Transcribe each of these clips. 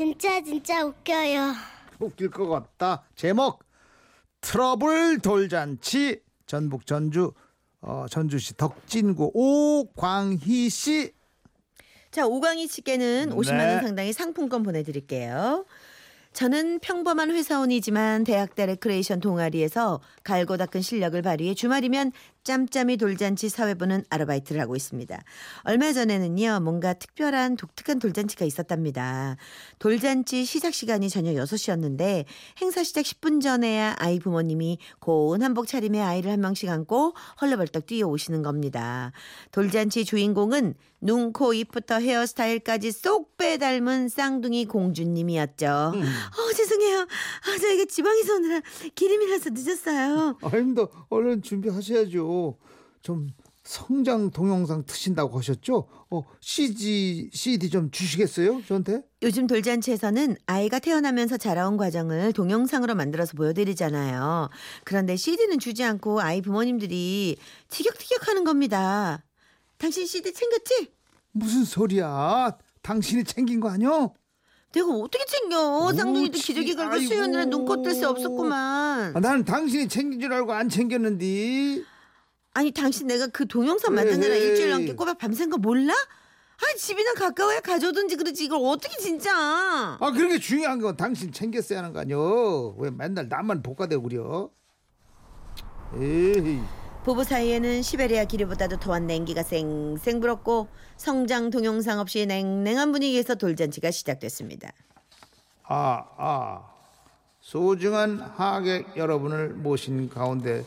진짜 진짜 웃겨요. 웃길 것 같다. 제목 트러블 돌잔치 전북 전주 어, 전주시 덕진구 오광희 씨. 자, 오광희 씨께는 50만 원 네. 상당의 상품권 보내드릴게요. 저는 평범한 회사원이지만 대학대 레크레이션 동아리에서 갈고 닦은 실력을 발휘해 주말이면 짬짬이 돌잔치 사회 보는 아르바이트를 하고 있습니다. 얼마 전에는요, 뭔가 특별한 독특한 돌잔치가 있었답니다. 돌잔치 시작 시간이 저녁 6시였는데 행사 시작 10분 전에야 아이 부모님이 고운 한복 차림에 아이를 한 명씩 안고 헐레벌떡 뛰어오시는 겁니다. 돌잔치 주인공은 눈, 코, 입부터 헤어스타일까지 쏙 빼 닮은 쌍둥이 공주님이었죠. 어, 죄송해요. 아, 저에게 지방에서 오느라 기름이라서 늦었어요. 아닙니다. 얼른 준비하셔야죠. 좀 성장 동영상 트신다고 하셨죠? 어, CG, CD 좀 주시겠어요? 저한테? 요즘 돌잔치에서는 아이가 태어나면서 자라온 과정을 동영상으로 만들어서 보여드리잖아요. 그런데 CD는 주지 않고 아이 부모님들이 티격태격 하는 겁니다. 당신 CD 챙겼지? 무슨 소리야? 당신이 챙긴 거 아니야? 내가 어떻게 챙겨? 쌍둥이도. 기저귀 걸고. 수연이라 눈꽃 뜰새 없었구만. 아, 나는 당신이 챙긴 줄 알고 안 챙겼는데. 아니 당신 내가 그 동영상 만드느라 에이. 일주일 넘게 꼬박 밤샌 거 몰라? 아 집이나 가까워야 가져오든지 그러지 이걸 어떻게 진짜 아, 그런 게 중요한 건 당신 챙겼어야 하는 거 아니여? 왜 맨날 나만 볶아대고 그려? 에이. 부부 사이에는 시베리아 기류보다도 더한 냉기가 쌩쌩 불었고 성장 동영상 없이 냉랭한 분위기에서 돌잔치가 시작됐습니다. 아, 아. 소중한 하객 여러분을 모신 가운데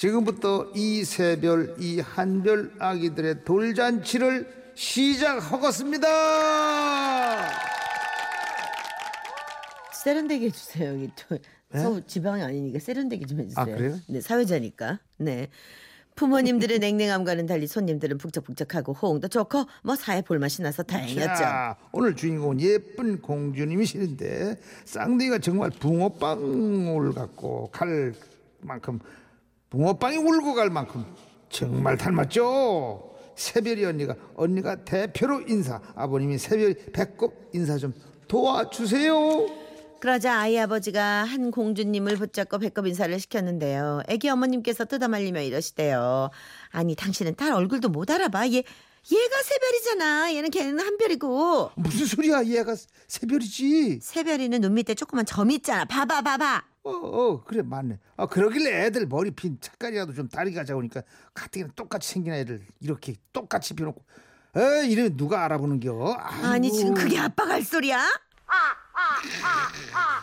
지금부터 이 세별, 이 한별 아기들의 돌잔치를 시작하겠습니다. 세련되게 해주세요. 여기 또 서울 지방이 아니니까 세련되게 좀 해주세요. 네? 아, 그래요? 네 사회자니까. 네. 부모님들의 냉랭함과는 달리 손님들은 북적북적하고 호응도 좋고 뭐 사회 볼맛이 나서 다행이었죠. 자, 오늘 주인공은 예쁜 공주님이시는데 쌍둥이가 정말 붕어빵을 갖고 갈 만큼 붕어빵이 울고 갈 만큼 정말 닮았죠. 새별이 언니가 언니가 대표로 인사 아버님이 새별이 배꼽 인사 좀 도와주세요. 그러자 아이 아버지가 한 공주님을 붙잡고 배꼽 인사를 시켰는데요. 애기 어머님께서 뜯어말리며 이러시대요. 아니 당신은 딸 얼굴도 못 알아봐. 얘 얘가 새별이잖아. 얘는 걔는 한별이고 무슨 소리야 얘가 새별이지. 새별이는 눈 밑에 조그만 점 있잖아. 봐봐 봐봐. 어, 어 그래 맞네. 아 그러길래 애들 머리 핀 색깔이라도 좀 다르게 하자고니까 가뜩이나 똑같이 생긴 애들 이렇게 똑같이 펴놓고 에 이래 누가 알아보는 겨? 아니 아이고. 지금 그게 아빠가 할 소리야?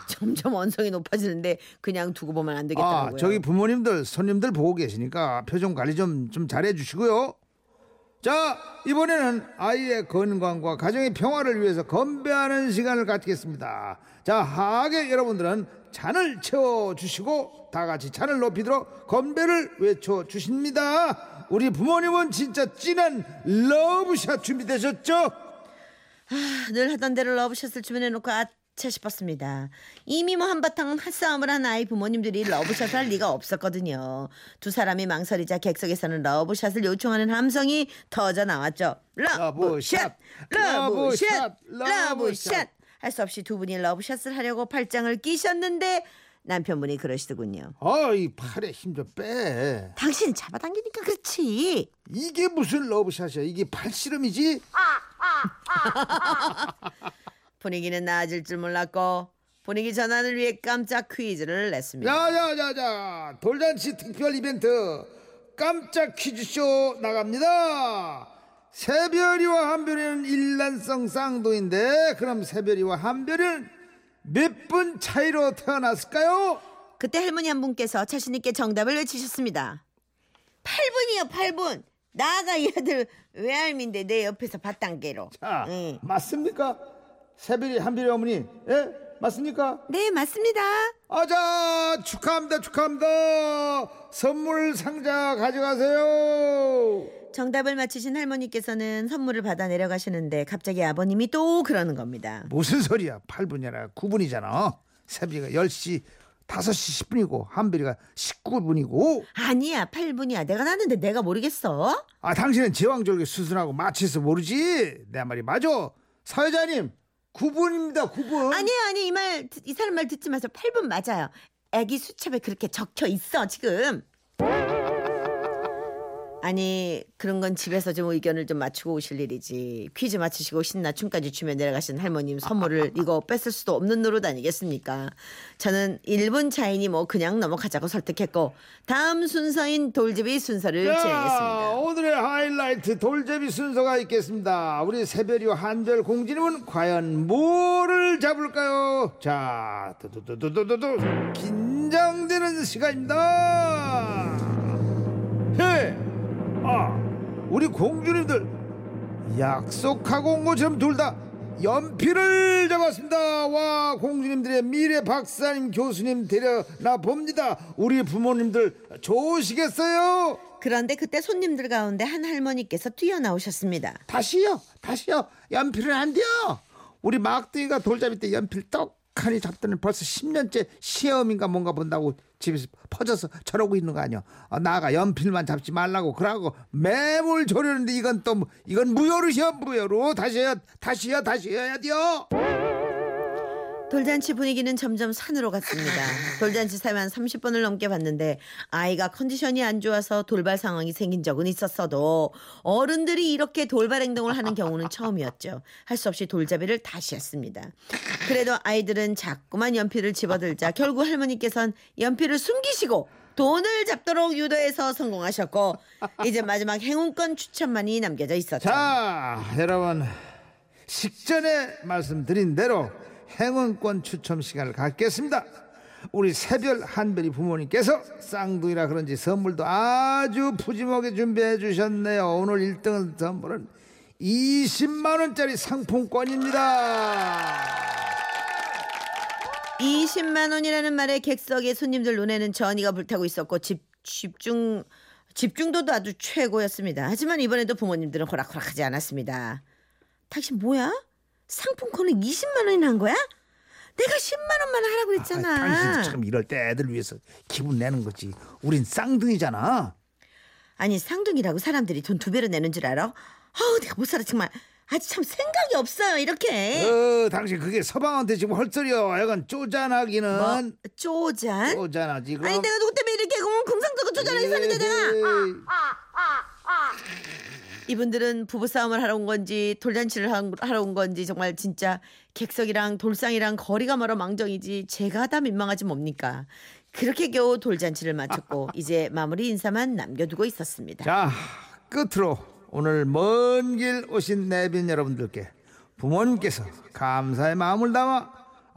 점점 언성이 높아지는데 그냥 두고 보면 안아 되겠더라고요. 저기 부모님들 손님들 보고 계시니까 표정 관리 좀 좀 잘해 주시고요. 자 이번에는 아이의 건강과 가정의 평화를 위해서 건배하는 시간을 갖겠습니다. 자 하객 여러분들은 잔을 채워 주시고 다 같이 잔을 높이도록 건배를 외쳐 주십니다. 우리 부모님은 진짜 진한 러브샷 준비되셨죠? 늘 하던 대로 러브샷을 주문해놓고 아 차 싶었습니다. 이미 뭐 한바탕 한 싸움을 한 아이 부모님들이 러브샷을 할 리가 없었거든요. 두 사람이 망설이자 객석에서는 러브샷을 요청하는 함성이 터져 나왔죠. 러브샷, 러브샷, 러브샷. 할 수 없이 두 분이 러브샷을 하려고 팔짱을 끼셨는데 남편분이 그러시더군요. 어이 팔에 힘 좀 빼. 당신이 잡아당기니까 그렇지. 이게 무슨 러브샷이야? 이게 팔씨름이지? 분위기는 나아질 줄 몰랐고 분위기 전환을 위해 깜짝 퀴즈를 냈습니다. 자자자자 돌잔치 특별 이벤트 깜짝 퀴즈쇼 나갑니다. 새별이와 한별이는 일란성 쌍둥인데 그럼 새별이와 한별이는 몇 분 차이로 태어났을까요? 그때 할머니 한 분께서 자신 있게 정답을 외치셨습니다. 8분이요, 8분. 나가 얘들 외할미인데 내 옆에서 밭단계로. 자 응. 맞습니까? 새별이 한별이 어머니 예 맞습니까? 네, 맞습니다. 아자 축하합니다 축하합니다 선물 상자 가져가세요. 정답을 맞히신 할머니께서는 선물을 받아 내려가시는데 갑자기 아버님이 또 그러는 겁니다. 무슨 소리야? 8분이 아니라 9분이잖아. 새벽이가 10시, 5시 10분이고 한별이가 19분이고 아니야, 8분이야. 내가 났는데 내가 모르겠어? 아 당신은 제왕절개 수순하고 마치서 모르지? 내 말이 맞아. 사회자님 9분입니다. 9분. 아니 아니 이 말 이 사람 말 듣지 마세요. 8분 맞아요. 애기 수첩에 그렇게 적혀 있어 지금. 아니 그런 건 집에서 좀 의견을 좀 맞추고 오실 일이지 퀴즈 맞추시고 신나 춤까지 추며 내려가신 할머님 선물을 이거 뺏을 수도 없는 노릇 아니겠습니까 저는 1분 차이니 뭐 그냥 넘어가자고 설득했고 다음 순서인 돌집이 순서를 자, 진행했습니다 오늘의 하이라이트 돌제비 순서가 있겠습니다. 우리 새별이 한별 공주님은 과연 뭐를 잡을까요? 자, 두두두두두두 긴장되는 시간입니다. 우리 공주님들 약속하고 온 것처럼 둘 다 연필을 잡았습니다. 와, 공주님들의 미래 박사님 교수님 데려나 봅니다. 우리 부모님들 좋으시겠어요? 그런데 그때 손님들 가운데 한 할머니께서 뛰어나오셨습니다 다시요, 다시요. 연필은 안 돼요. 우리 막둥이가 돌잡이 때 연필 떡 하니 잡더니 벌써 10년째 시험인가 뭔가 본다고 집에서 퍼져서 저러고 있는 거 아니야. 아, 나가 연필만 잡지 말라고 그러고 매물 조르는데 이건 또 뭐- 이건 무효로 다시 해야 다시 해야 다시 해야 돼요. 돌잔치 분위기는 점점 산으로 갔습니다. 돌잔치 사회 한 30번을 넘게 봤는데 아이가 컨디션이 안 좋아서 돌발 상황이 생긴 적은 있었어도 어른들이 이렇게 돌발 행동을 하는 경우는 처음이었죠. 할 수 없이 돌잡이를 다시 했습니다. 그래도 아이들은 자꾸만 연필을 집어들자 결국 할머니께서는 연필을 숨기시고 돈을 잡도록 유도해서 성공하셨고 이제 마지막 행운권 추천만이 남겨져 있었죠. 자, 여러분 식전에 말씀드린 대로 행운권 추첨 시간을 갖겠습니다. 우리 새별 한별이 부모님께서 쌍둥이라 그런지 선물도 아주 푸짐하게 준비해 주셨네요. 오늘 1등 선물은 20만 원짜리 상품권입니다. 20만 원이라는 말에 객석의 손님들 눈에는 전이가 불타고 있었고 집, 집중 집중도도 아주 최고였습니다. 하지만 이번에도 부모님들은 호락호락하지 않았습니다. 당신 뭐야? 상품권을 20만 원이나 한 거야? 내가 10만 원만 하라고 아, 그랬잖아. 당신도 참 이럴 때 애들 위해서 기분 내는 거지. 우린 쌍둥이잖아. 아니 쌍둥이라고 사람들이 돈 두 배로 내는 줄 알아? 아우 내가 못 살아 정말. 아주 참 생각이 없어요 이렇게. 어, 당신 그게 서방한테 지금 헐소리야. 약간 쪼잔하기는 뭐 쪼잔? 쪼잔하지. 그럼. 아니 내가 누구 때문에 이렇게 공- 공상적으로 쪼잔하게 사는데 내가 에이. 이분들은 부부싸움을 하러 온 건지 돌잔치를 한- 하러 온 건지 정말 진짜 객석이랑 돌상이랑 거리가 멀어 망정이지 제가 다 민망하지 뭡니까 그렇게 겨우 돌잔치를 마쳤고 이제 마무리 인사만 남겨두고 있었습니다 자, 끝으로 오늘 먼 길 오신 내빈 여러분들께 부모님께서 감사의 마음을 담아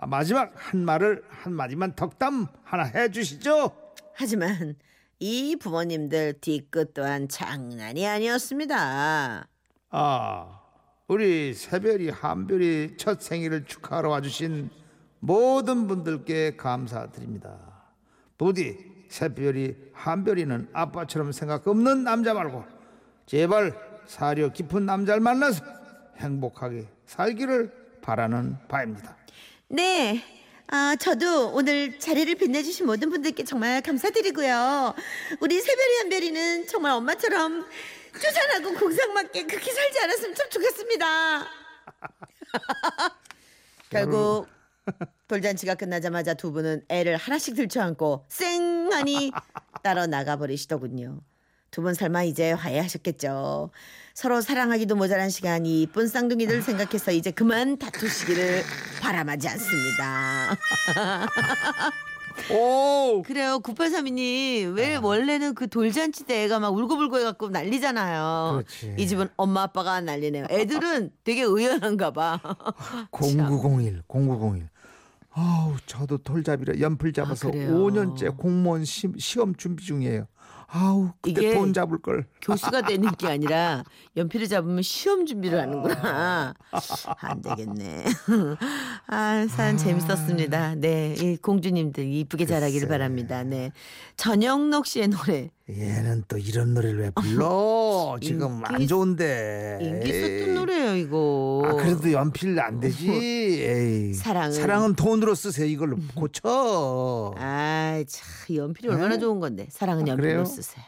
마지막 한 말을 한 마디만 덕담 하나 해주시죠. 하지만 이 부모님들 뒤끝 또한 장난이 아니었습니다 아, 우리 새별이 한별이 첫 생일을 축하하러 와주신 모든 분들께 감사드립니다. 부디 새별이 한별이는 아빠처럼 생각 없는 남자 말고 제발 사려 깊은 남자를 만나서 행복하게 살기를 바라는 바입니다. 네. 아, 저도 오늘 자리를 빛내주신 모든 분들께 정말 감사드리고요. 우리 새별이 한별이는 정말 엄마처럼 쪼잔하고 공상맞게 그렇게 살지 않았으면 참 좋겠습니다. 결국 돌잔치가 끝나자마자 두 분은 애를 하나씩 들쳐안고 쌩하니 따로 나가버리시더군요. 두 분 설마 이제 화해하셨겠죠. 서로 사랑하기도 모자란 시간 이 이쁜 쌍둥이들 생각해서 이제 그만 다투시기를 바람하지 않습니다. 오, 그래요. 9832님 왜 원래는 그 돌잔치 때 애가 막 울고불고 해갖고 난리잖아요. 그렇지. 이 집은 엄마 아빠가 난리네요. 애들은 되게 의연한가 봐. 0901, 0901. 아우, 저도 돌잡이라 연필 잡아서 아, 그래요? 5년째 공무원 시, 시험 준비 중이에요. 아우, 그때 이게 돈 잡을 걸. 교수가 되는 게 아니라 연필을 잡으면 시험 준비를 하는구나. 안 되겠네. 아, 사연 재밌었습니다. 네. 이 공주님들 이쁘게 자라기를 바랍니다. 네. 전영록 씨의 노래. 얘는 또 이런 노래를 왜 불러? 지금 안 인기- 좋은데. 인기 있었던 노래예요, 이거. 아, 그래도 연필 안 되지. 에이. 사랑은- 사랑은 돈으로 쓰세요. 이걸로 고쳐. 아이, 참, 연필이 얼마나 좋은 건데. 사랑은 아, 연필로 그래요? 쓰세요.